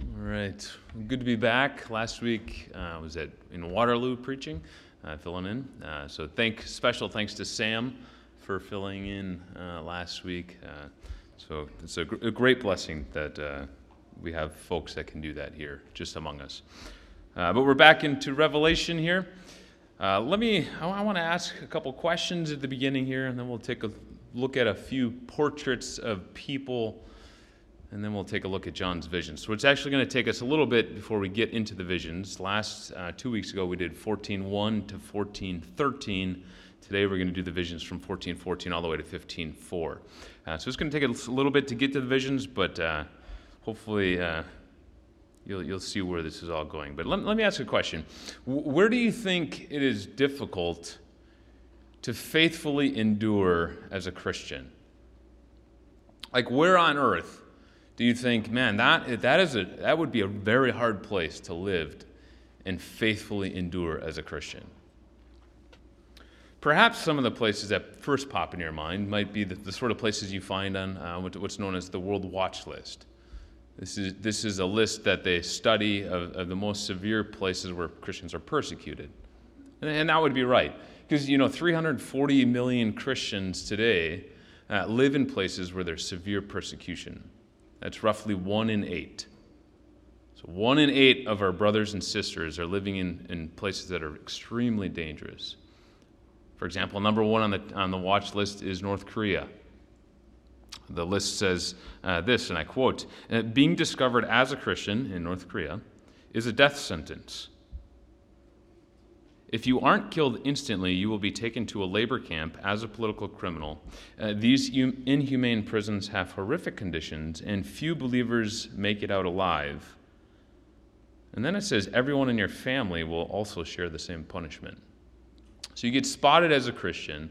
All right, good to be back. Last week uh, I was at in Waterloo preaching, uh, filling in. Uh, so thank special thanks to Sam for filling in uh, last week. Uh, so it's a, gr- a, great blessing that uh, we have folks that can do that here, just among us. but we're back into Revelation here. let me. I, I want to ask a couple questions at the beginning here, and then we'll take a look at a few portraits of people and then we'll take a look at John's vision. So it's actually going to take us a little bit before we get into the visions. Last uh, two weeks ago, we did 14.1 to 14.13. Today, we're going to do the visions from 14.14 all the way to 15.4. Uh, so it's going to take a little bit to get to the visions, but uh, hopefully uh, you'll, you'll see where this is all going. But let, let me ask a question. Where do you think it is difficult to faithfully endure as a Christian? Like, where on earth do you think, man, that, that, is a, that would be a very hard place to live and faithfully endure as a Christian? Perhaps some of the places that first pop in your mind might be the, the sort of places you find on uh, what's known as the World Watch List. This is, this is a list that they study of, of the most severe places where Christians are persecuted. And, and that would be right. Because, you know, 340 million Christians today uh, live in places where there's severe persecution. That's roughly one in eight. So, one in eight of our brothers and sisters are living in, in places that are extremely dangerous. For example, number one on the, on the watch list is North Korea. The list says uh, this, and I quote uh, Being discovered as a Christian in North Korea is a death sentence. If you aren't killed instantly, you will be taken to a labor camp as a political criminal. Uh, these inhumane prisons have horrific conditions, and few believers make it out alive. And then it says, everyone in your family will also share the same punishment. So you get spotted as a Christian,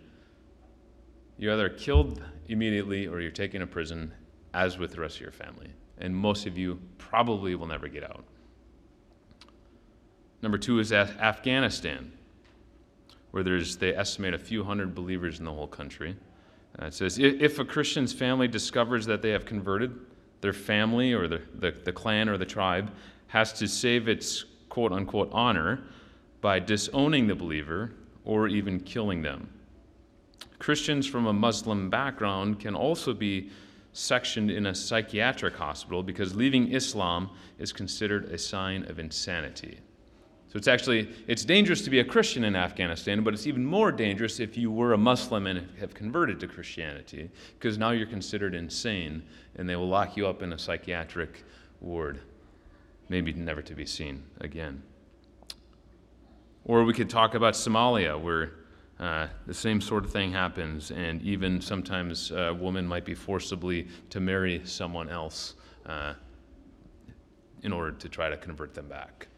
you're either killed immediately or you're taken to prison, as with the rest of your family. And most of you probably will never get out. Number two is Afghanistan, where there's, they estimate a few hundred believers in the whole country. Uh, it says if a Christian's family discovers that they have converted, their family or the, the, the clan or the tribe has to save its quote unquote honor by disowning the believer or even killing them. Christians from a Muslim background can also be sectioned in a psychiatric hospital because leaving Islam is considered a sign of insanity. So it's actually it's dangerous to be a Christian in Afghanistan, but it's even more dangerous if you were a Muslim and have converted to Christianity, because now you're considered insane and they will lock you up in a psychiatric ward, maybe never to be seen again. Or we could talk about Somalia, where uh, the same sort of thing happens, and even sometimes a woman might be forcibly to marry someone else uh, in order to try to convert them back.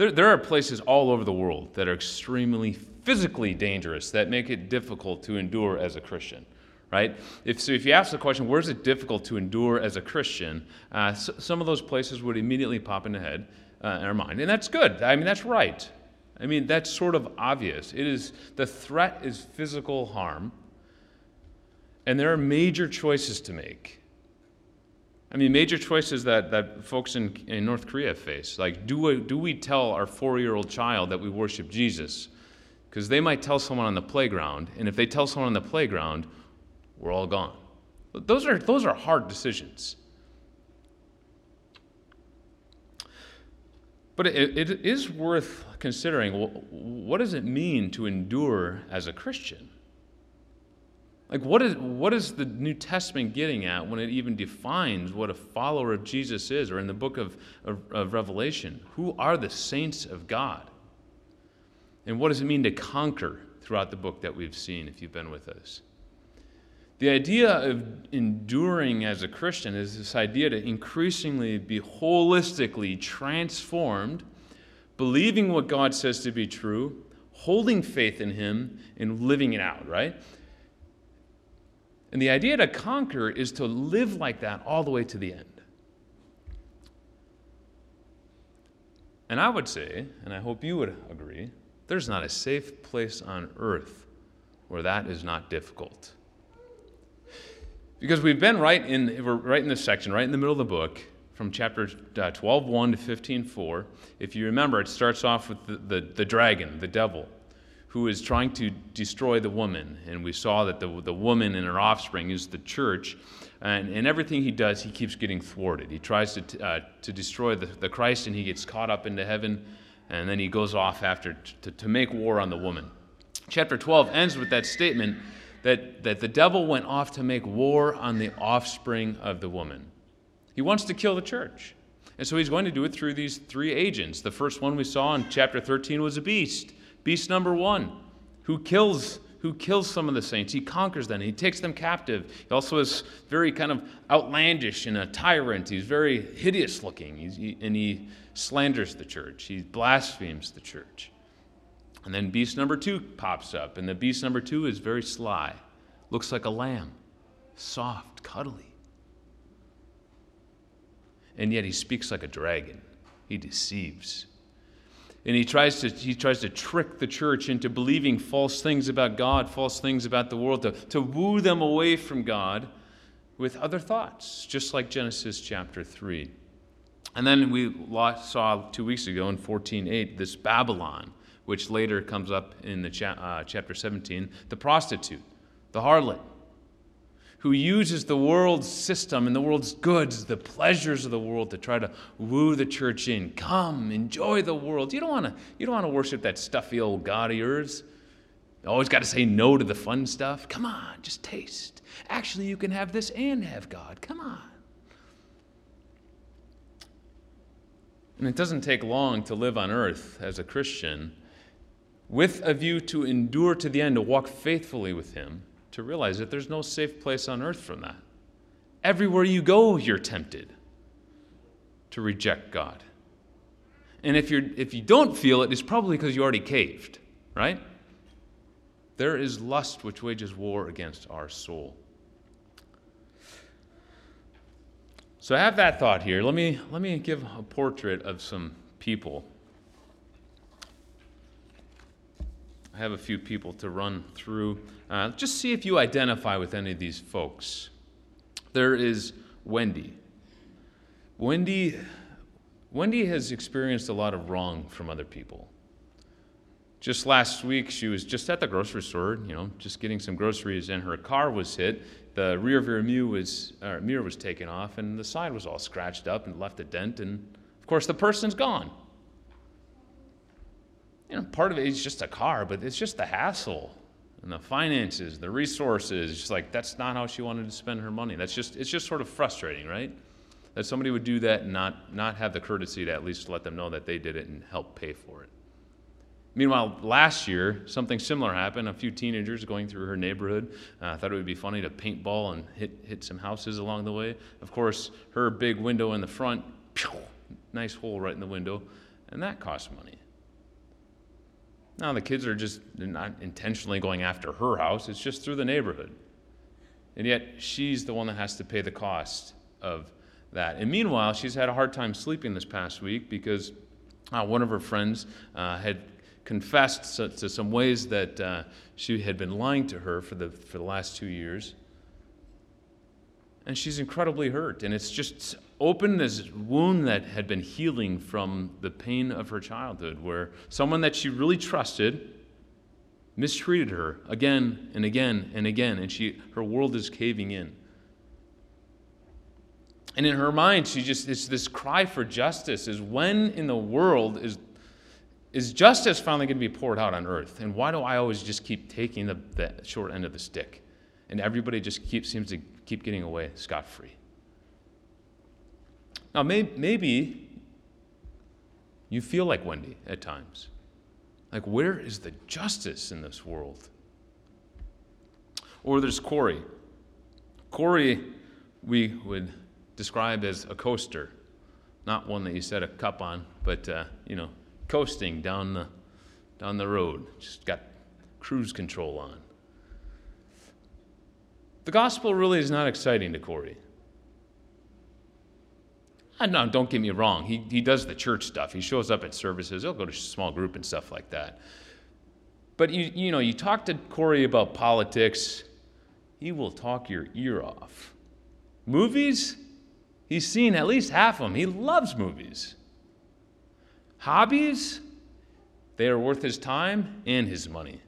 There, there are places all over the world that are extremely physically dangerous that make it difficult to endure as a Christian right? If, so if you ask the question, where's it difficult to endure as a Christian, uh, so, some of those places would immediately pop in the head, uh, in our mind. And that's good. I mean, that's right. I mean, that's sort of obvious. It is, the threat is physical harm, and there are major choices to make. I mean, major choices that, that folks in, in North Korea face. Like, do we, do we tell our four year old child that we worship Jesus? Because they might tell someone on the playground, and if they tell someone on the playground, we're all gone. Those are, those are hard decisions. But it, it is worth considering what does it mean to endure as a Christian? Like, what is, what is the New Testament getting at when it even defines what a follower of Jesus is? Or in the book of, of, of Revelation, who are the saints of God? And what does it mean to conquer throughout the book that we've seen if you've been with us? The idea of enduring as a Christian is this idea to increasingly be holistically transformed, believing what God says to be true, holding faith in Him, and living it out, right? And the idea to conquer is to live like that all the way to the end. And I would say, and I hope you would agree, there's not a safe place on earth where that is not difficult. Because we've been right in, we're right in this section, right in the middle of the book, from chapter uh, 12 1 to 15 4. If you remember, it starts off with the, the, the dragon, the devil, who is trying to destroy the woman. And we saw that the, the woman and her offspring is the church. And, and everything he does, he keeps getting thwarted. He tries to, uh, to destroy the, the Christ, and he gets caught up into heaven, and then he goes off after to, to make war on the woman. Chapter 12 ends with that statement that, that the devil went off to make war on the offspring of the woman. He wants to kill the church. And so he's going to do it through these three agents. The first one we saw in chapter 13 was a beast. Beast number one, who kills who kills some of the saints. He conquers them. He takes them captive. He also is very kind of outlandish and a tyrant. He's very hideous looking, he, and he slanders the church. He blasphemes the church. And then beast number two pops up, and the beast number two is very sly. Looks like a lamb, soft, cuddly. And yet he speaks like a dragon. He deceives. And he tries, to, he tries to trick the church into believing false things about God, false things about the world, to, to woo them away from God with other thoughts, just like Genesis chapter 3. And then we saw two weeks ago in 14.8 this Babylon, which later comes up in the cha- uh, chapter 17, the prostitute, the harlot, who uses the world's system and the world's goods, the pleasures of the world, to try to woo the church in. Come, enjoy the world. You don't want to. You don't want to worship that stuffy old god of yours. You always got to say no to the fun stuff. Come on, just taste. Actually, you can have this and have God. Come on. And it doesn't take long to live on earth as a Christian with a view to endure to the end, to walk faithfully with Him to realize that there's no safe place on earth from that. Everywhere you go, you're tempted to reject God. And if, you're, if you don't feel it, it's probably because you already caved, right? There is lust which wages war against our soul. So have that thought here. Let me, let me give a portrait of some people. I have a few people to run through. Uh, just see if you identify with any of these folks. There is Wendy. Wendy, Wendy has experienced a lot of wrong from other people. Just last week, she was just at the grocery store, you know, just getting some groceries, and her car was hit. The rear view mirror was, uh, mirror was taken off, and the side was all scratched up and left a dent. And of course, the person's gone. You know, part of it is just a car, but it's just the hassle and the finances, the resources. Just like that's not how she wanted to spend her money. That's just it's just sort of frustrating, right? That somebody would do that and not not have the courtesy to at least let them know that they did it and help pay for it. Meanwhile, last year, something similar happened. A few teenagers going through her neighborhood uh, thought it would be funny to paintball and hit, hit some houses along the way. Of course, her big window in the front, pew, nice hole right in the window, and that cost money. Now, the kids are just not intentionally going after her house, it's just through the neighborhood. And yet, she's the one that has to pay the cost of that. And meanwhile, she's had a hard time sleeping this past week because uh, one of her friends uh, had confessed to, some ways that uh, she had been lying to her for the, for the last two years. And she's incredibly hurt. And it's just opened this wound that had been healing from the pain of her childhood, where someone that she really trusted mistreated her again and again and again, and she, her world is caving in. And in her mind, she just, it's this cry for justice is when in the world is, is justice finally going to be poured out on earth? And why do I always just keep taking the, the short end of the stick? And everybody just keep, seems to keep getting away scot free. Now, may, maybe you feel like Wendy at times. Like, where is the justice in this world? Or there's Corey. Corey, we would describe as a coaster, not one that you set a cup on, but uh, you know, coasting down the down the road, just got cruise control on. The gospel really is not exciting to Corey. And no, don't get me wrong. He, he does the church stuff. He shows up at services. He'll go to small group and stuff like that. But you, you know, you talk to Corey about politics, he will talk your ear off. Movies, He's seen at least half of them. He loves movies. Hobbies, they are worth his time and his money.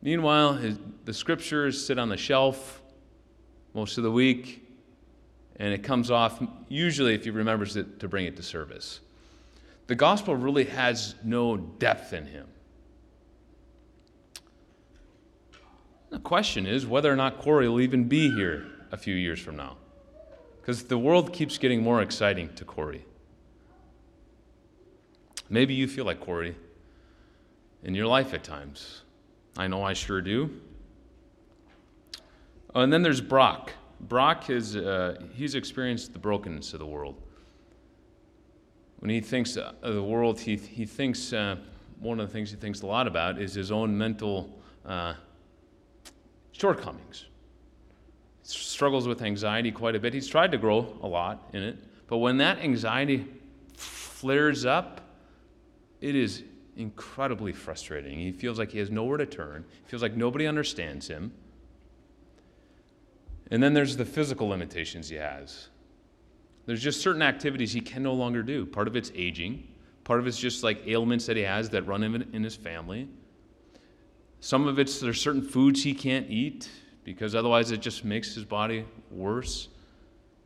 Meanwhile, his, the scriptures sit on the shelf most of the week, and it comes off usually if he remembers it to bring it to service. The gospel really has no depth in him. The question is whether or not Corey will even be here a few years from now. Because the world keeps getting more exciting to Corey. Maybe you feel like Corey in your life at times. I know I sure do. Oh, and then there's Brock. Brock has uh, he's experienced the brokenness of the world. When he thinks of the world, he, he thinks uh, one of the things he thinks a lot about is his own mental uh, shortcomings. Struggles with anxiety quite a bit. He's tried to grow a lot in it, but when that anxiety flares up, it is incredibly frustrating. He feels like he has nowhere to turn, he feels like nobody understands him. And then there's the physical limitations he has. There's just certain activities he can no longer do. Part of it's aging, part of it's just like ailments that he has that run in, in his family. Some of it's there's certain foods he can't eat because otherwise it just makes his body worse.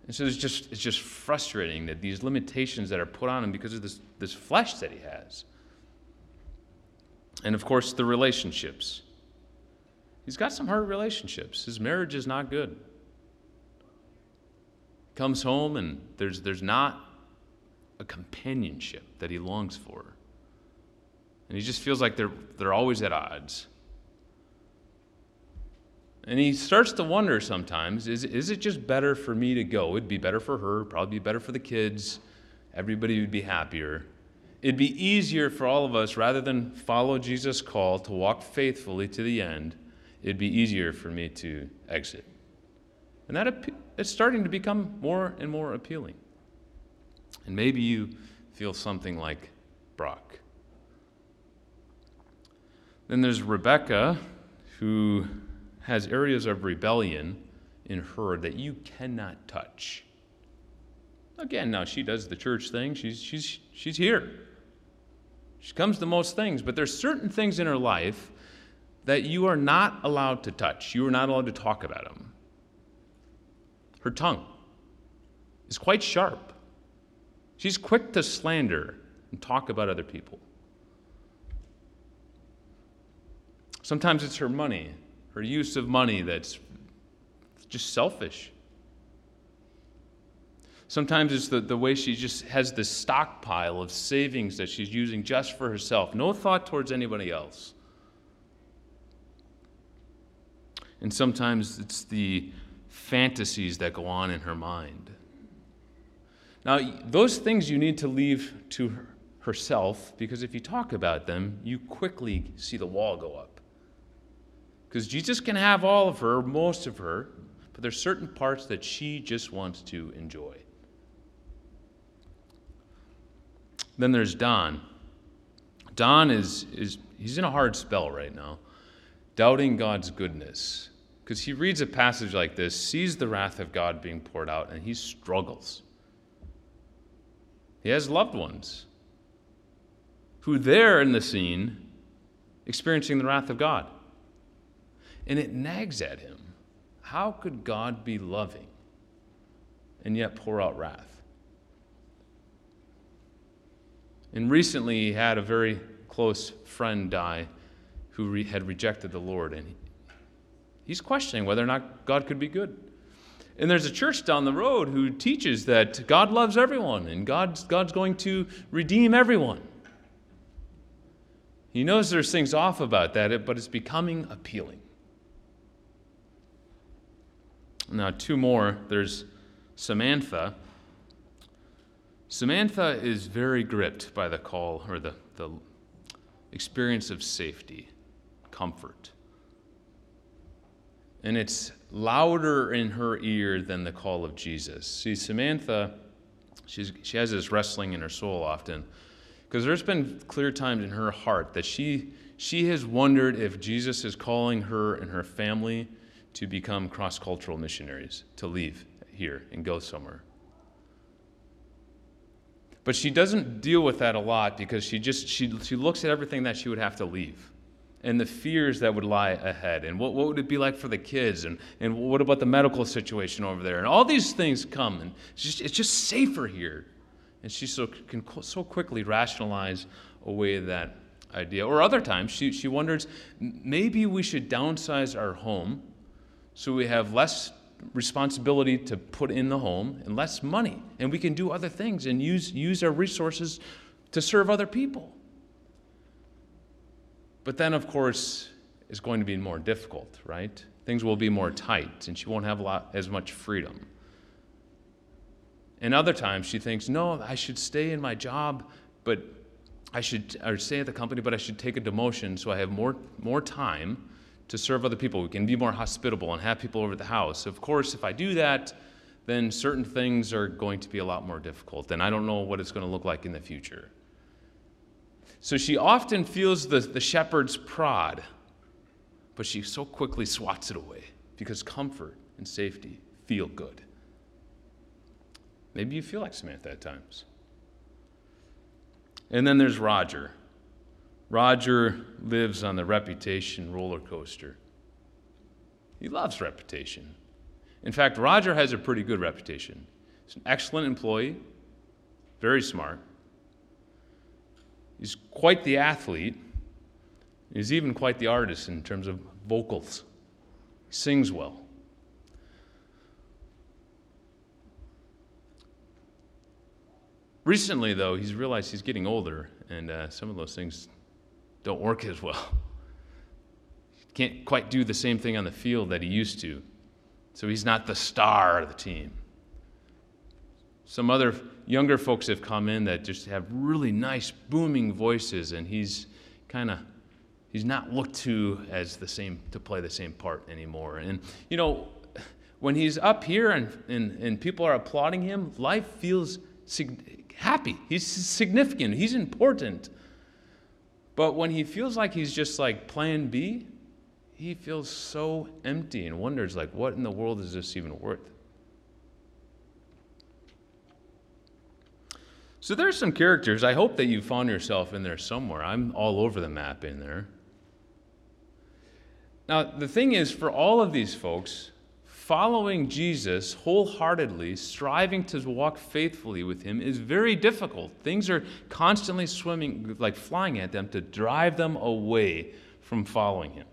And so it's just, it's just frustrating that these limitations that are put on him because of this, this flesh that he has. And of course, the relationships. He's got some hard relationships. His marriage is not good. Comes home and there's, there's not a companionship that he longs for. And he just feels like they're, they're always at odds. And he starts to wonder sometimes is, is it just better for me to go? It'd be better for her, probably be better for the kids. Everybody would be happier. It'd be easier for all of us, rather than follow Jesus' call to walk faithfully to the end, it'd be easier for me to exit. And that it's starting to become more and more appealing. And maybe you feel something like Brock. Then there's Rebecca, who has areas of rebellion in her that you cannot touch. Again, now she does the church thing. She's, she's, she's here. She comes to most things, but there's certain things in her life that you are not allowed to touch. You are not allowed to talk about them. Her tongue is quite sharp. She's quick to slander and talk about other people. Sometimes it's her money her use of money that's just selfish. Sometimes it's the, the way she just has this stockpile of savings that she's using just for herself, no thought towards anybody else. And sometimes it's the fantasies that go on in her mind. Now, those things you need to leave to herself because if you talk about them, you quickly see the wall go up. Because Jesus can have all of her, most of her, but there's certain parts that she just wants to enjoy. Then there's Don. Don is, is he's in a hard spell right now, doubting God's goodness. Because he reads a passage like this, sees the wrath of God being poured out, and he struggles. He has loved ones who there in the scene experiencing the wrath of God and it nags at him. How could God be loving and yet pour out wrath? And recently, he had a very close friend die who re- had rejected the Lord, and he's questioning whether or not God could be good. And there's a church down the road who teaches that God loves everyone and God's, God's going to redeem everyone. He knows there's things off about that, but it's becoming appealing. Now, two more. There's Samantha. Samantha is very gripped by the call or the, the experience of safety, comfort. And it's louder in her ear than the call of Jesus. See, Samantha, she's, she has this wrestling in her soul often because there's been clear times in her heart that she, she has wondered if Jesus is calling her and her family to become cross cultural missionaries, to leave. here and go somewhere. But she doesn't deal with that a lot because she just she, she looks at everything that she would have to leave and the fears that would lie ahead and what, what would it be like for the kids and, and what about the medical situation over there and all these things come and it's just, it's just safer here and she so, can so quickly rationalize away that idea or other times she, she wonders maybe we should downsize our home so we have less responsibility to put in the home and less money. And we can do other things and use, use our resources to serve other people. But then, of course, it's going to be more difficult, right? Things will be more tight, and she won't have a lot, as much freedom. And other times she thinks, no, I should stay in my job, but I should, or stay at the company, but I should take a demotion so I have more, more time to serve other people. We can be more hospitable and have people over the house. Of course, if I do that, then certain things are going to be a lot more difficult, and I don't know what it's going to look like in the future. So she often feels the, the shepherd's prod, but she so quickly swats it away because comfort and safety feel good. Maybe you feel like Samantha at times. And then there's Roger. Roger lives on the reputation roller coaster. He loves reputation. In fact, Roger has a pretty good reputation. He's an excellent employee, very smart. He's quite the athlete. He's even quite the artist in terms of vocals. He sings well. Recently, though, he's realized he's getting older, and uh, some of those things don't work as well. Can't quite do the same thing on the field that he used to. So he's not the star of the team. Some other younger folks have come in that just have really nice booming voices and he's kind of he's not looked to as the same to play the same part anymore. And you know, when he's up here and, and, and people are applauding him, life feels sig- happy. He's significant. He's important. But when he feels like he's just like plan B, he feels so empty and wonders like what in the world is this even worth? So there's some characters. I hope that you found yourself in there somewhere. I'm all over the map in there. Now, the thing is, for all of these folks, following Jesus wholeheartedly, striving to walk faithfully with Him, is very difficult. Things are constantly swimming, like flying at them, to drive them away from following Him.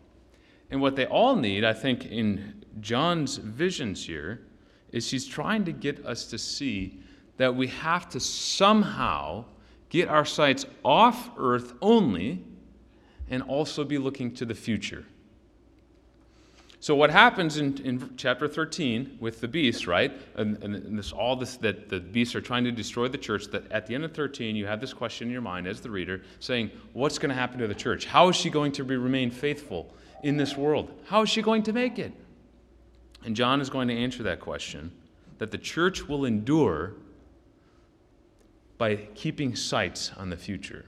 And what they all need, I think, in John's visions here, is he's trying to get us to see that we have to somehow get our sights off earth only and also be looking to the future. So what happens in, in chapter 13 with the beast, right? And, and this all this that the beasts are trying to destroy the church. That at the end of 13, you have this question in your mind as the reader, saying, "What's going to happen to the church? How is she going to be, remain faithful in this world? How is she going to make it?" And John is going to answer that question: that the church will endure by keeping sights on the future.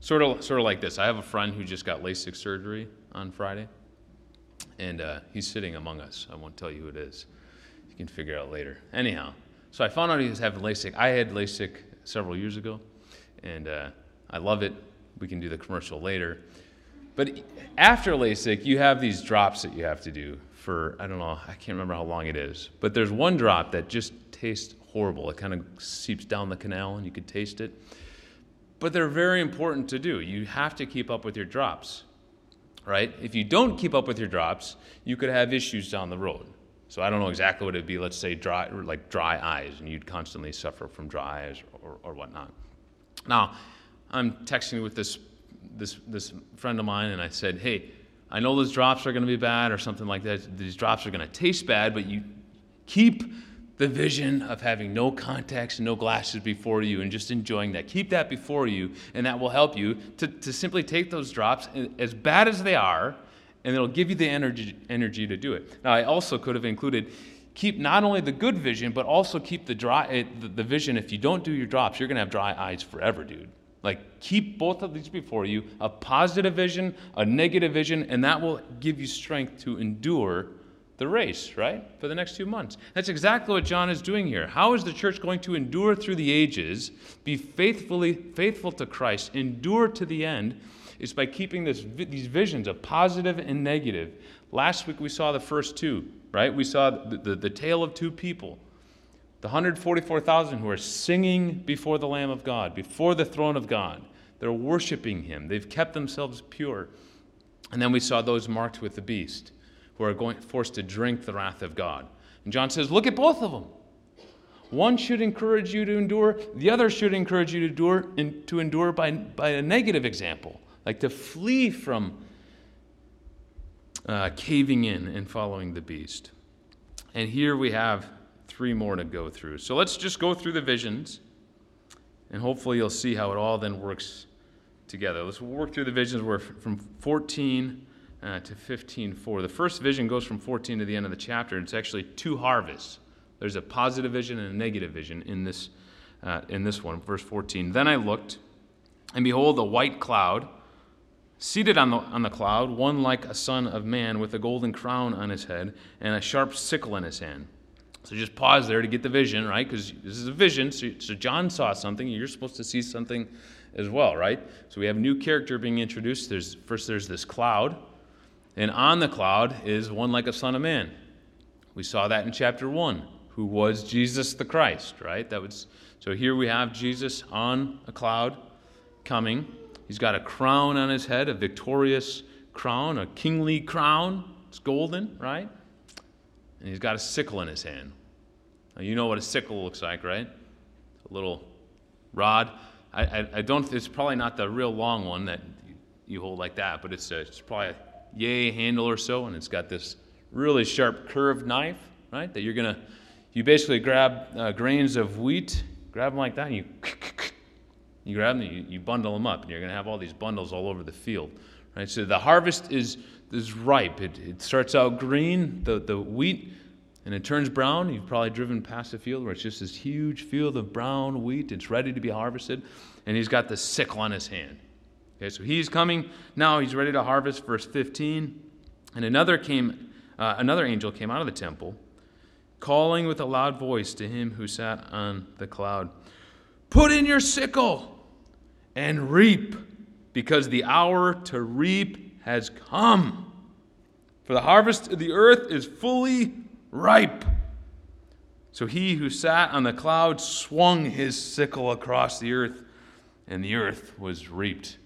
Sort of, sort of like this. I have a friend who just got LASIK surgery on Friday and uh, he's sitting among us. I won't tell you who it is. You can figure out later. Anyhow, so I found out he was having LASIK. I had LASIK several years ago, and uh, I love it. We can do the commercial later. But after LASIK, you have these drops that you have to do for, I don't know, I can't remember how long it is. But there's one drop that just tastes horrible. It kind of seeps down the canal, and you can taste it. But they're very important to do. You have to keep up with your drops right? If you don't keep up with your drops, you could have issues down the road. So I don't know exactly what it'd be. Let's say dry, like dry eyes, and you'd constantly suffer from dry eyes or, or whatnot. Now, I'm texting with this, this, this friend of mine, and I said, hey, I know those drops are going to be bad or something like that. These drops are going to taste bad, but you keep the vision of having no contacts and no glasses before you and just enjoying that. Keep that before you, and that will help you to, to simply take those drops, as bad as they are, and it'll give you the energy, energy to do it. Now, I also could have included keep not only the good vision, but also keep the, dry, eh, the, the vision. If you don't do your drops, you're going to have dry eyes forever, dude. Like, keep both of these before you a positive vision, a negative vision, and that will give you strength to endure the race, right? For the next few months. That's exactly what John is doing here. How is the church going to endure through the ages, be faithfully faithful to Christ, endure to the end? Is by keeping this, these visions of positive and negative. Last week we saw the first two, right? We saw the, the, the tale of two people the 144,000 who are singing before the Lamb of God, before the throne of God. They're worshiping Him, they've kept themselves pure. And then we saw those marked with the beast who are going, forced to drink the wrath of God. And John says, Look at both of them. One should encourage you to endure, the other should encourage you to endure, to endure by, by a negative example, like to flee from uh, caving in and following the beast. And here we have three more to go through. So let's just go through the visions, and hopefully you'll see how it all then works together. Let's work through the visions. We're from 14 uh, to 15:4. The first vision goes from 14 to the end of the chapter. It's actually two harvests. There's a positive vision and a negative vision in this uh, in this one, verse 14. Then I looked, and behold, a white cloud. Seated on the, on the cloud, one like a son of man, with a golden crown on his head and a sharp sickle in his hand. So just pause there to get the vision, right? Because this is a vision. So, so John saw something, you're supposed to see something as well, right? So we have a new character being introduced. There's first there's this cloud, and on the cloud is one like a son of man. We saw that in chapter one, who was Jesus the Christ, right? That was so here we have Jesus on a cloud coming. He's got a crown on his head, a victorious crown, a kingly crown. It's golden, right? And he's got a sickle in his hand. Now, you know what a sickle looks like, right? A little rod. I, I, I, don't, it's probably not the real long one that you hold like that, but it's, a, it's probably a yay handle or so, and it's got this really sharp curved knife, right? That you're going to, you basically grab uh, grains of wheat, grab them like that, and you, you grab them, you, you bundle them up, and you're going to have all these bundles all over the field, right? So the harvest is, is ripe. It, it starts out green, the, the wheat, and it turns brown. You've probably driven past a field where it's just this huge field of brown wheat. It's ready to be harvested, and he's got the sickle on his hand. Okay, so he's coming now. He's ready to harvest. Verse 15, and another came, uh, another angel came out of the temple, calling with a loud voice to him who sat on the cloud, "Put in your sickle and reap, because the hour to reap has come. For the harvest of the earth is fully ripe. So he who sat on the cloud swung his sickle across the earth, and the earth was reaped.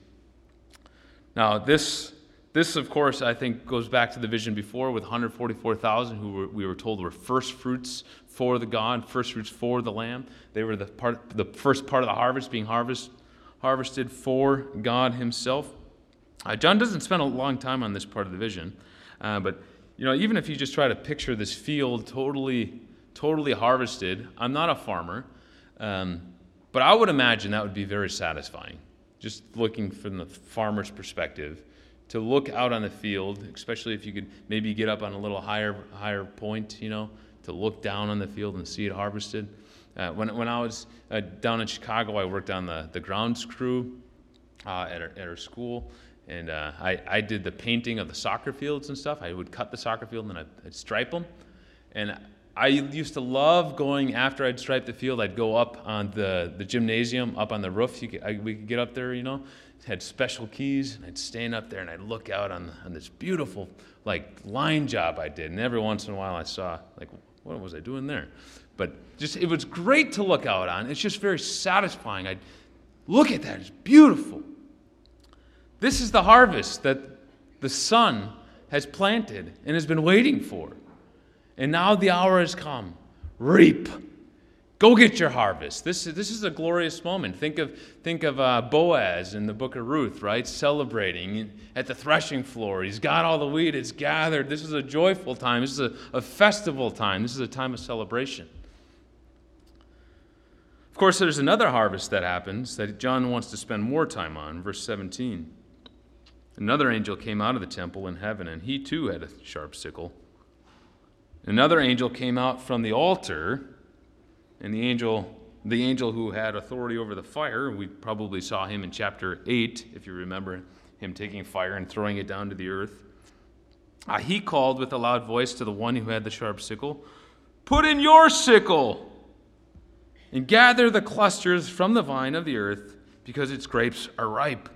Now, this, this of course, I think goes back to the vision before with 144,000 who were, we were told were first fruits for the God, first fruits for the Lamb. They were the, part, the first part of the harvest being harvest, harvested for God Himself. Uh, John doesn't spend a long time on this part of the vision, uh, but you know, even if you just try to picture this field totally, totally harvested, I'm not a farmer, um, but I would imagine that would be very satisfying. Just looking from the farmer's perspective, to look out on the field, especially if you could maybe get up on a little higher, higher point, you know, to look down on the field and see it harvested. Uh, when, when I was uh, down in Chicago, I worked on the, the grounds crew uh, at, our, at our school. And uh, I, I did the painting of the soccer fields and stuff. I would cut the soccer field and then I'd, I'd stripe them. And I used to love going after I'd stripe the field. I'd go up on the, the gymnasium, up on the roof. Could, I, we could get up there, you know. Had special keys, and I'd stand up there and I'd look out on, on this beautiful like line job I did. And every once in a while, I saw like, what was I doing there? But just it was great to look out on. It's just very satisfying. I'd look at that. It's beautiful. This is the harvest that the son has planted and has been waiting for. And now the hour has come. Reap. Go get your harvest. This, this is a glorious moment. Think of, think of uh, Boaz in the book of Ruth, right? Celebrating at the threshing floor. He's got all the wheat, it's gathered. This is a joyful time. This is a, a festival time. This is a time of celebration. Of course, there's another harvest that happens that John wants to spend more time on, verse 17. Another angel came out of the temple in heaven, and he too had a sharp sickle. Another angel came out from the altar, and the angel, the angel who had authority over the fire, we probably saw him in chapter 8, if you remember him taking fire and throwing it down to the earth. Uh, he called with a loud voice to the one who had the sharp sickle Put in your sickle and gather the clusters from the vine of the earth, because its grapes are ripe.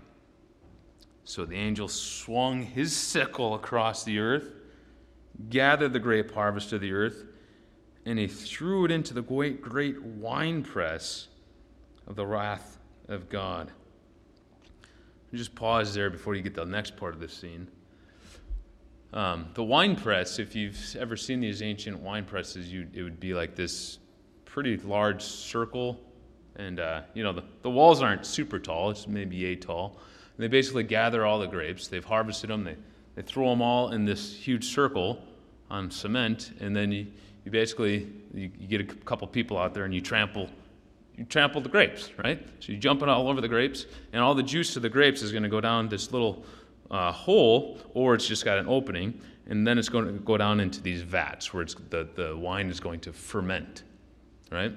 So the angel swung his sickle across the earth, gathered the grape harvest of the earth, and he threw it into the great, great winepress of the wrath of God. Just pause there before you get to the next part of this scene. Um, the wine press, if you've ever seen these ancient wine presses, you, it would be like this pretty large circle. And, uh, you know, the, the walls aren't super tall, it's maybe a tall. And they basically gather all the grapes. They've harvested them, they, they throw them all in this huge circle on cement, and then you, you basically you, you get a couple people out there and you trample you trample the grapes, right? So you jump it all over the grapes, and all the juice of the grapes is going to go down this little uh, hole, or it's just got an opening, and then it's going to go down into these vats where it's, the, the wine is going to ferment, right?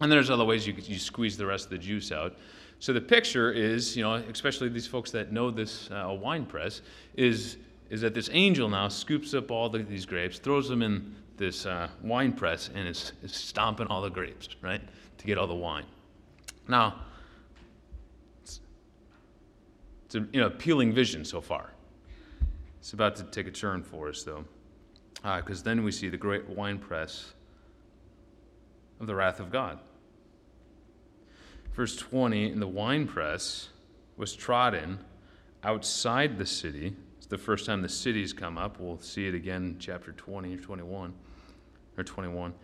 And there's other ways you, you squeeze the rest of the juice out. So the picture is, you know, especially these folks that know this uh, wine press, is, is that this angel now scoops up all the, these grapes, throws them in this uh, wine press, and is, is stomping all the grapes, right, to get all the wine. Now, it's an you know, appealing vision so far. It's about to take a turn for us, though, because uh, then we see the great wine press of the wrath of God. Verse 20 In the wine press was trodden outside the city. It's the first time the city's come up. We'll see it again in chapter 20 or 21 or 21.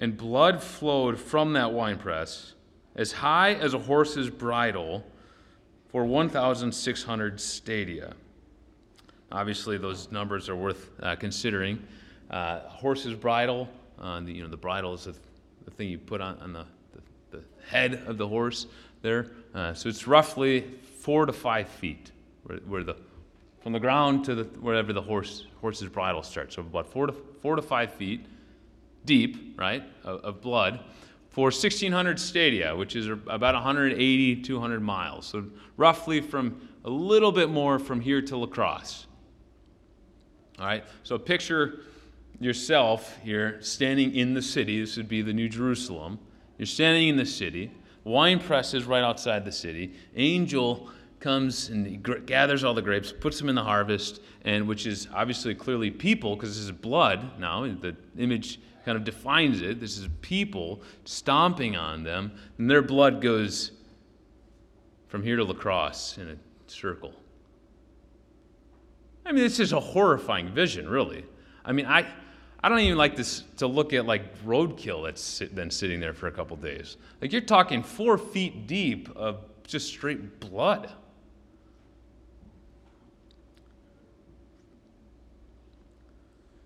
And blood flowed from that winepress as high as a horse's bridle for 1,600 stadia. Obviously, those numbers are worth uh, considering. Uh, horse's bridle, uh, the, you know, the bridle is the, the thing you put on, on the, the, the, head of the horse there. Uh, so it's roughly four to five feet where, where the, from the ground to the, wherever the horse, horse's bridle starts. So about four to, four to five feet deep, right, of, of blood for 1,600 stadia, which is about 180, 200 miles. So, roughly from a little bit more from here to La Crosse. All right, so picture yourself here standing in the city. This would be the New Jerusalem. You're standing in the city. Wine press is right outside the city. Angel comes and he gathers all the grapes, puts them in the harvest, and which is obviously clearly people because this is blood now. The image kind of defines it. This is people stomping on them, and their blood goes from here to La Crosse in a circle. I mean, this is a horrifying vision, really. I mean, I, I don't even like this to look at like roadkill that's been sitting there for a couple days. Like you're talking four feet deep of just straight blood.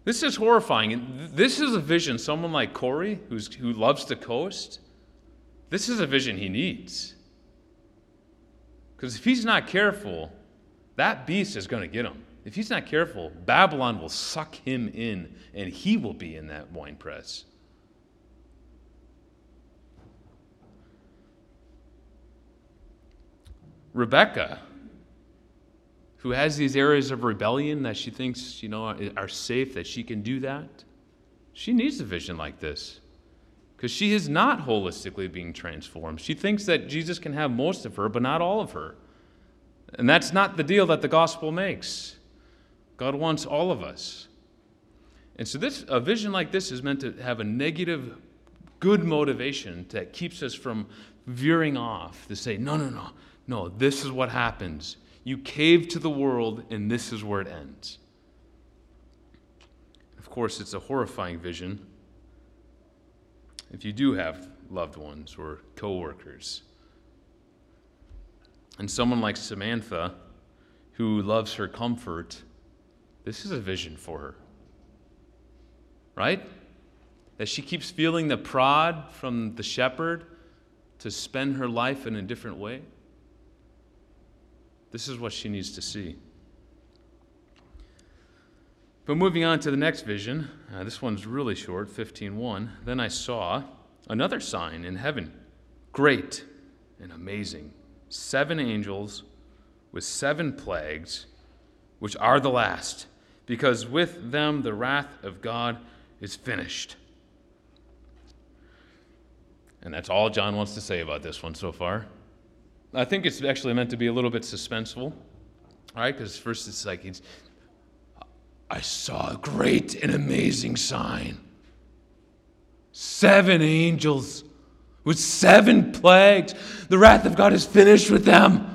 This is horrifying. And this is a vision someone like Corey, who's, who loves to coast, this is a vision he needs. Because if he's not careful, that beast is going to get him. If he's not careful, Babylon will suck him in, and he will be in that wine press. Rebecca who has these areas of rebellion that she thinks, you know, are safe, that she can do that, she needs a vision like this. Because she is not holistically being transformed. She thinks that Jesus can have most of her, but not all of her. And that's not the deal that the gospel makes. God wants all of us. And so this a vision like this is meant to have a negative good motivation that keeps us from veering off to say, no, no, no, no, this is what happens. You cave to the world, and this is where it ends. Of course, it's a horrifying vision if you do have loved ones or coworkers. And someone like Samantha, who loves her comfort, this is a vision for her. Right? That she keeps feeling the prod from the shepherd to spend her life in a different way. This is what she needs to see. But moving on to the next vision, uh, this one's really short, 15:1. Then I saw another sign in heaven, great and amazing, seven angels with seven plagues, which are the last, because with them the wrath of God is finished. And that's all John wants to say about this one so far. I think it's actually meant to be a little bit suspenseful, right? Because first it's like, he's, I saw a great and amazing sign. Seven angels with seven plagues. The wrath of God is finished with them.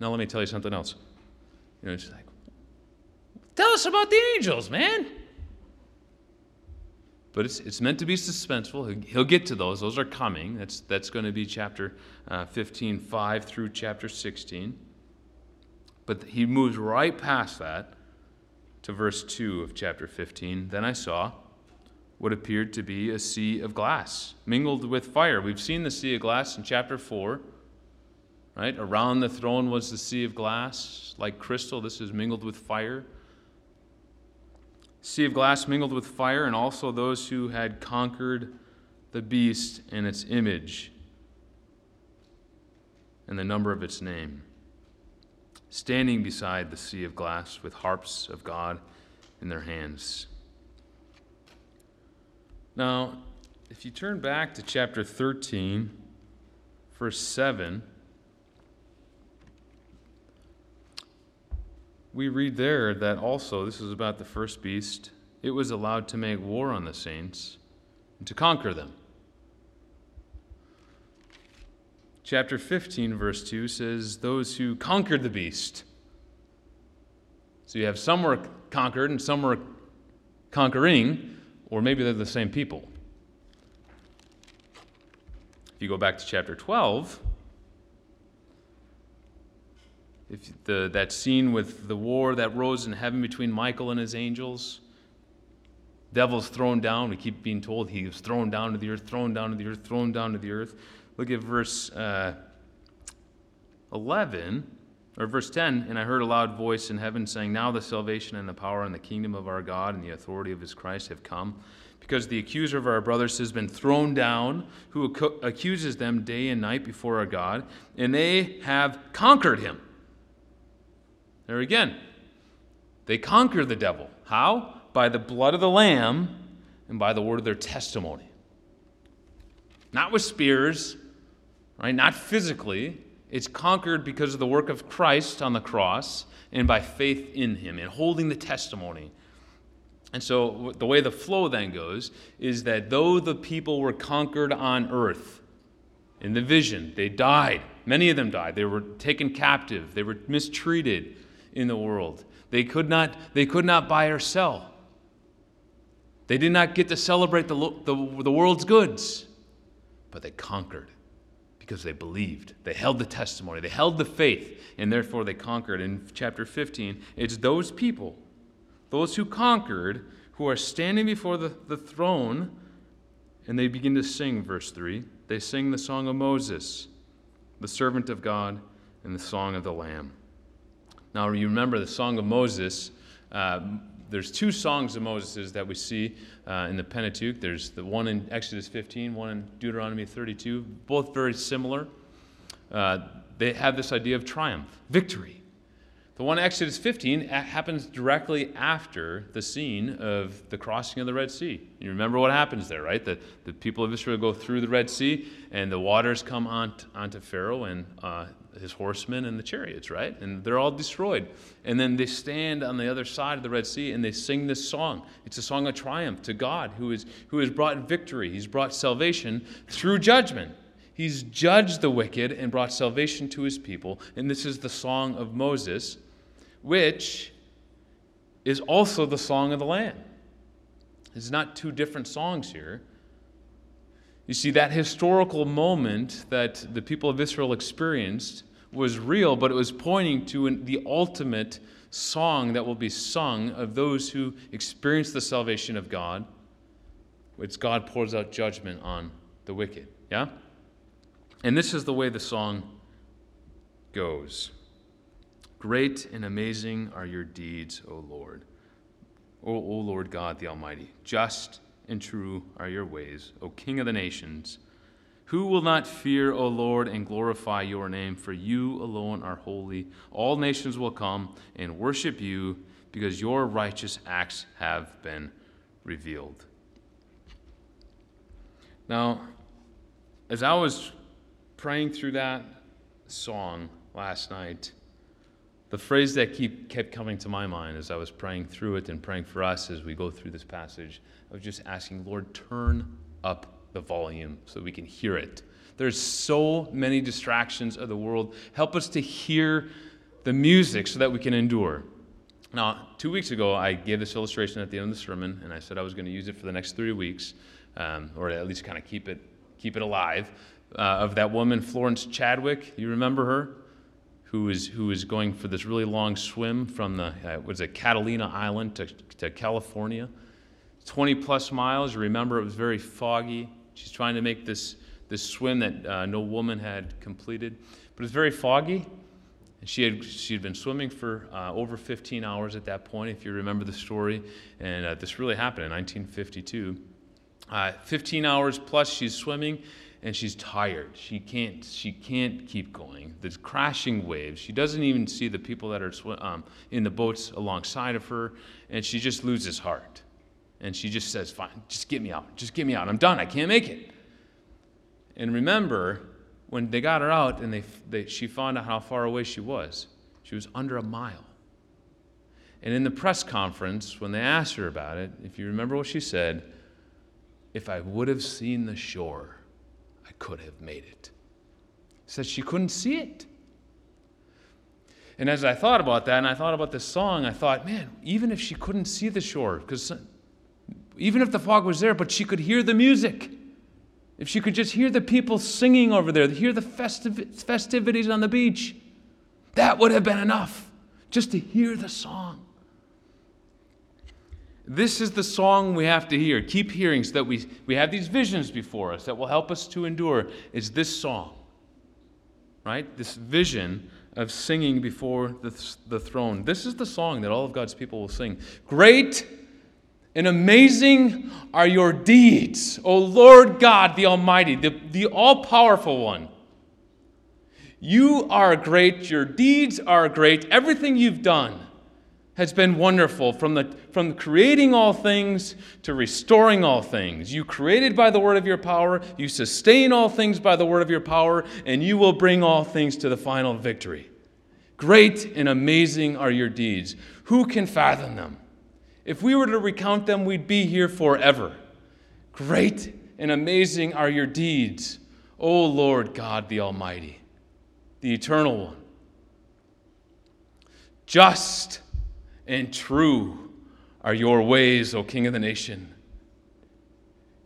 Now, let me tell you something else. You know, it's like, tell us about the angels, man. But it's, it's meant to be suspenseful. He'll, get to those. Those are coming. That's, that's going to be chapter uh, 15, 5 through chapter 16. But he moves right past that to verse 2 of chapter 15. Then I saw what appeared to be a sea of glass mingled with fire. We've seen the sea of glass in chapter 4. Right? Around the throne was the sea of glass, like crystal. This is mingled with fire sea of glass mingled with fire, and also those who had conquered the beast and its image and the number of its name, standing beside the sea of glass with harps of God in their hands. Now, if you turn back to chapter 13, verse 7, we read there that also, this is about the first beast, it was allowed to make war on the saints and to conquer them. Chapter 15, verse 2 says, Those who conquered the beast. So you have some were conquered and some were conquering, or maybe they're the same people. If you go back to chapter 12, if the, that scene with the war that rose in heaven between Michael and his angels, devil's thrown down. We keep being told he was thrown down to the earth, thrown down to the earth, thrown down to the earth. Look at verse uh, 11, or verse 10. And I heard a loud voice in heaven saying, Now the salvation and the power and the kingdom of our God and the authority of his Christ have come. Because the accuser of our brothers has been thrown down, who accuses them day and night before our God, and they have conquered him there again, they conquer the devil. How? By the blood of the Lamb and by the word of their testimony. Not with spears, right? Not physically. It's conquered because of the work of Christ on the cross and by faith in him and holding the testimony. And so the way the flow then goes is that though the people were conquered on earth, in the vision, they died. Many of them died. They were taken captive. They were mistreated in the world. They could not, they could not buy or sell. They did not get to celebrate the, the, the world's goods, but they conquered because they believed. They held the testimony, they held the faith, and therefore they conquered. In chapter 15, it's those people, those who conquered, who are standing before the, the throne, and they begin to sing, verse 3. They sing the song of Moses, the servant of God, and the song of the Lamb. Now, you remember the Song of Moses. Uh, there's two songs of Moses that we see uh, in the Pentateuch. There's the one in Exodus 15, one in Deuteronomy 32, both very similar. Uh, they have this idea of triumph, victory. The one Exodus 15 happens directly after the scene of the crossing of the Red Sea. You remember what happens there, right? The, the people of Israel go through the Red Sea, and the waters come on, onto Pharaoh, and uh, his horsemen and the chariots, right? And they're all destroyed. And then they stand on the other side of the Red Sea and they sing this song. It's a song of triumph to God who, is, who has brought victory. He's brought salvation through judgment. He's judged the wicked and brought salvation to his people. And this is the song of Moses, which is also the song of the Lamb. It's not two different songs here. You see, that historical moment that the people of Israel experienced was real, but it was pointing to an, the ultimate song that will be sung of those who experience the salvation of God. It's God pours out judgment on the wicked. Yeah? And this is the way the song goes Great and amazing are your deeds, O Lord. O, o Lord God the Almighty, just and true are your ways, O King of the nations. Who will not fear, O Lord, and glorify your name? For you alone are holy. All nations will come and worship you because your righteous acts have been revealed. Now, as I was praying through that song last night, the phrase that keep, kept coming to my mind as I was praying through it and praying for us as we go through this passage, I was just asking, Lord, turn up the volume so we can hear it. There's so many distractions of the world. Help us to hear the music so that we can endure. Now, two weeks ago, I gave this illustration at the end of the sermon, and I said I was going to use it for the next three weeks, um, or at least kind of keep it, keep it alive, uh, of that woman, Florence Chadwick. You remember her? Who is, who is going for this really long swim from the, uh, was it Catalina Island to, to California? 20 plus miles. You remember it was very foggy. She's trying to make this, this swim that uh, no woman had completed. But it was very foggy. She had, she had been swimming for uh, over 15 hours at that point, if you remember the story. And uh, this really happened in 1952. Uh, 15 hours plus, she's swimming and she's tired. She can't, she can't keep going. There's crashing waves. She doesn't even see the people that are um, in the boats alongside of her, and she just loses heart. And she just says, Fine, just get me out. Just get me out. I'm done. I can't make it. And remember, when they got her out and they, they, she found out how far away she was, she was under a mile. And in the press conference, when they asked her about it, if you remember what she said, if I would have seen the shore, I could have made it. Said she couldn't see it. And as I thought about that, and I thought about this song, I thought, man, even if she couldn't see the shore, because even if the fog was there, but she could hear the music. If she could just hear the people singing over there, hear the festiv- festivities on the beach, that would have been enough just to hear the song. This is the song we have to hear. Keep hearing so that we, we have these visions before us that will help us to endure. Is this song, right? This vision of singing before the, the throne. This is the song that all of God's people will sing. Great and amazing are your deeds, O Lord God the Almighty, the, the all powerful one. You are great, your deeds are great, everything you've done has been wonderful from, the, from creating all things to restoring all things. You created by the word of your power, you sustain all things by the word of your power, and you will bring all things to the final victory. Great and amazing are your deeds. Who can fathom them? If we were to recount them, we'd be here forever. Great and amazing are your deeds, O Lord God the Almighty, the Eternal One. Just and true are your ways, O King of the nation.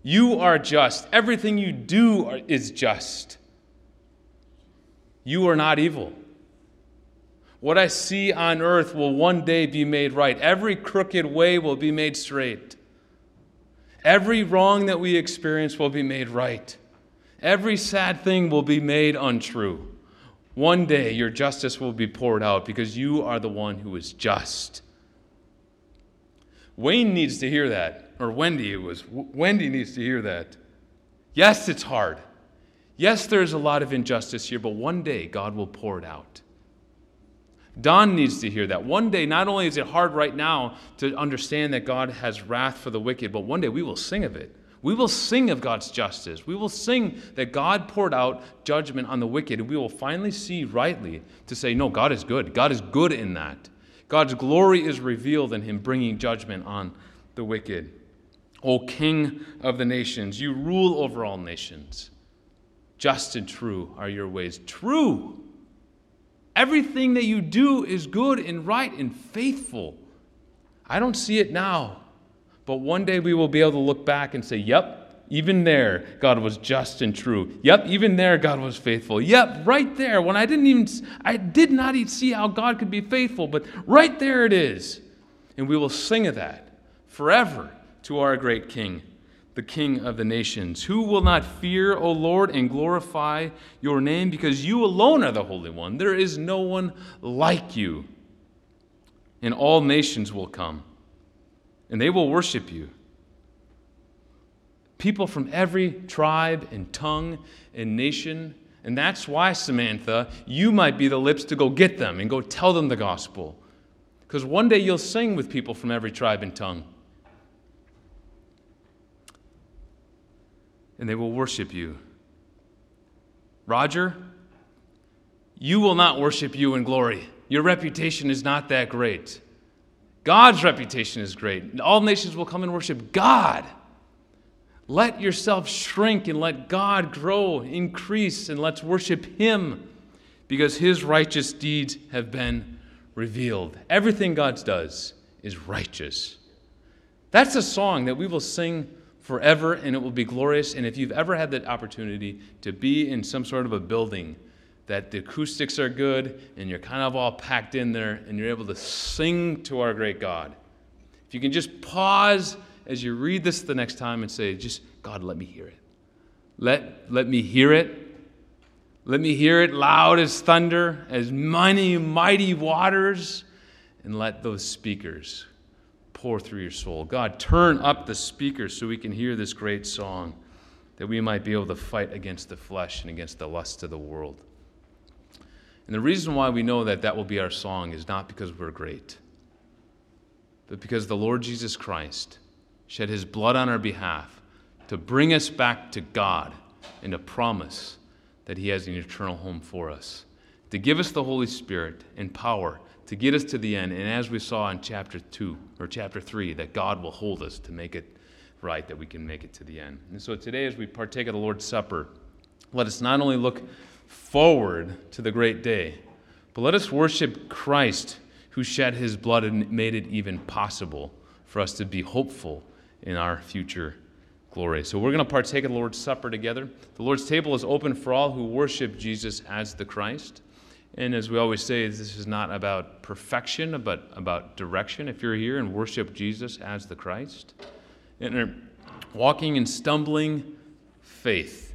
You are just. Everything you do is just. You are not evil. What I see on earth will one day be made right. Every crooked way will be made straight. Every wrong that we experience will be made right. Every sad thing will be made untrue. One day your justice will be poured out because you are the one who is just. Wayne needs to hear that, or Wendy it was. Wendy needs to hear that. Yes, it's hard. Yes, there's a lot of injustice here, but one day God will pour it out. Don needs to hear that. One day, not only is it hard right now to understand that God has wrath for the wicked, but one day we will sing of it. We will sing of God's justice. We will sing that God poured out judgment on the wicked, and we will finally see rightly to say, no, God is good. God is good in that. God's glory is revealed in him bringing judgment on the wicked. O King of the nations, you rule over all nations. Just and true are your ways. True. Everything that you do is good and right and faithful. I don't see it now, but one day we will be able to look back and say, Yep, even there, God was just and true. Yep, even there, God was faithful. Yep, right there, when I didn't even, I did not even see how God could be faithful, but right there it is. And we will sing of that forever to our great King, the King of the nations. Who will not fear, O Lord, and glorify your name? Because you alone are the Holy One. There is no one like you. And all nations will come, and they will worship you people from every tribe and tongue and nation. And that's why, Samantha, you might be the lips to go get them and go tell them the gospel. Because one day you'll sing with people from every tribe and tongue. And they will worship you. Roger, you will not worship you in glory. Your reputation is not that great. God's reputation is great. All nations will come and worship God. Let yourself shrink and let God grow, increase, and let's worship Him because His righteous deeds have been revealed. Everything God does is righteous. That's a song that we will sing forever and it will be glorious. And if you've ever had the opportunity to be in some sort of a building that the acoustics are good and you're kind of all packed in there and you're able to sing to our great God, if you can just pause as you read this the next time and say, just, God, let me hear it. Let, let me hear it. Let me hear it loud as thunder, as many mighty waters, and let those speakers pour through your soul. God, turn up the speakers so we can hear this great song, that we might be able to fight against the flesh and against the lusts of the world. And the reason why we know that that will be our song is not because we're great, but because the Lord Jesus Christ shed his blood on our behalf to bring us back to God and to promise that he has an eternal home for us, to give us the Holy Spirit and power to get us to the end. And as we saw in chapter 2 or chapter 3, that God will hold us to make it right, that we can make it to the end. And so today, as we partake of the Lord's Supper, let us not only look forward to the great day, but let us worship Christ who shed his blood and made it even possible for us to be hopeful in our future glory. So we're going to partake of the Lord's Supper together. The Lord's table is open for all who worship Jesus as the Christ. And as we always say, this is not about perfection, but about direction. If you're here and worship Jesus as the Christ, and walking in stumbling faith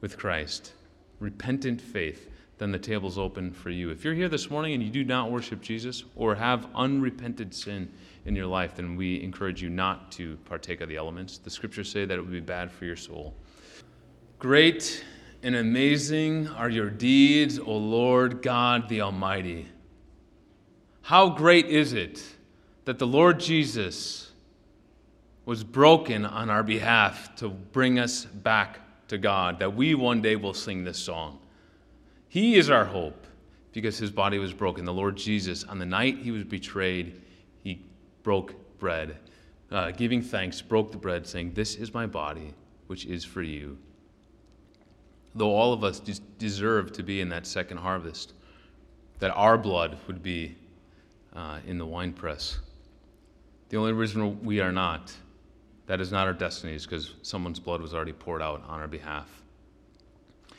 with Christ, repentant faith, then the table's open for you. If you're here this morning and you do not worship Jesus or have unrepented sin, in your life, then we encourage you not to partake of the elements. The scriptures say that it would be bad for your soul. Great and amazing are your deeds, O Lord God the Almighty. How great is it that the Lord Jesus was broken on our behalf to bring us back to God, that we one day will sing this song. He is our hope because his body was broken. The Lord Jesus, on the night he was betrayed, broke bread, uh, giving thanks, broke the bread, saying, This is my body, which is for you. Though all of us des- deserve to be in that second harvest, that our blood would be uh, in the winepress. The only reason we are not, that is not our destiny, is because someone's blood was already poured out on our behalf.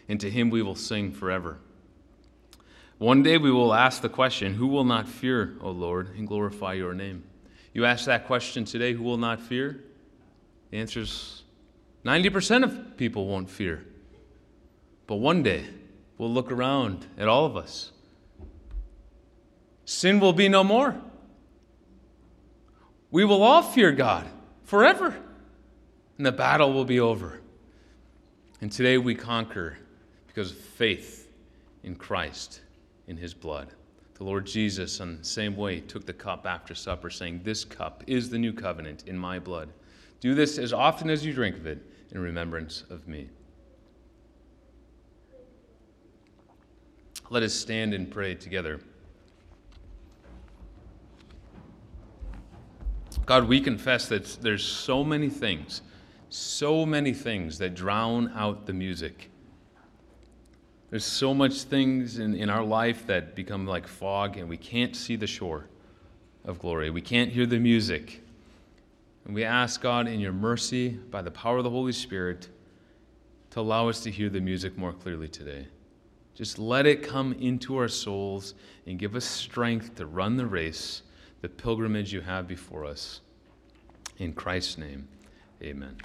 And to him we will sing forever. One day we will ask the question Who will not fear, O Lord, and glorify your name? You ask that question today who will not fear? The answer is 90% of people won't fear. But one day, we'll look around at all of us. Sin will be no more. We will all fear God forever, and the battle will be over. And today we conquer because of faith in Christ, in His blood. The Lord Jesus, in the same way, took the cup after supper, saying, This cup is the new covenant in my blood. Do this as often as you drink of it in remembrance of me. Let us stand and pray together. God, we confess that there's so many things, so many things that drown out the music. There's so much things in, in our life that become like fog and we can't see the shore of glory. We can't hear the music. And we ask God in your mercy, by the power of the Holy Spirit, to allow us to hear the music more clearly today. Just let it come into our souls and give us strength to run the race, the pilgrimage you have before us. In Christ's name, amen.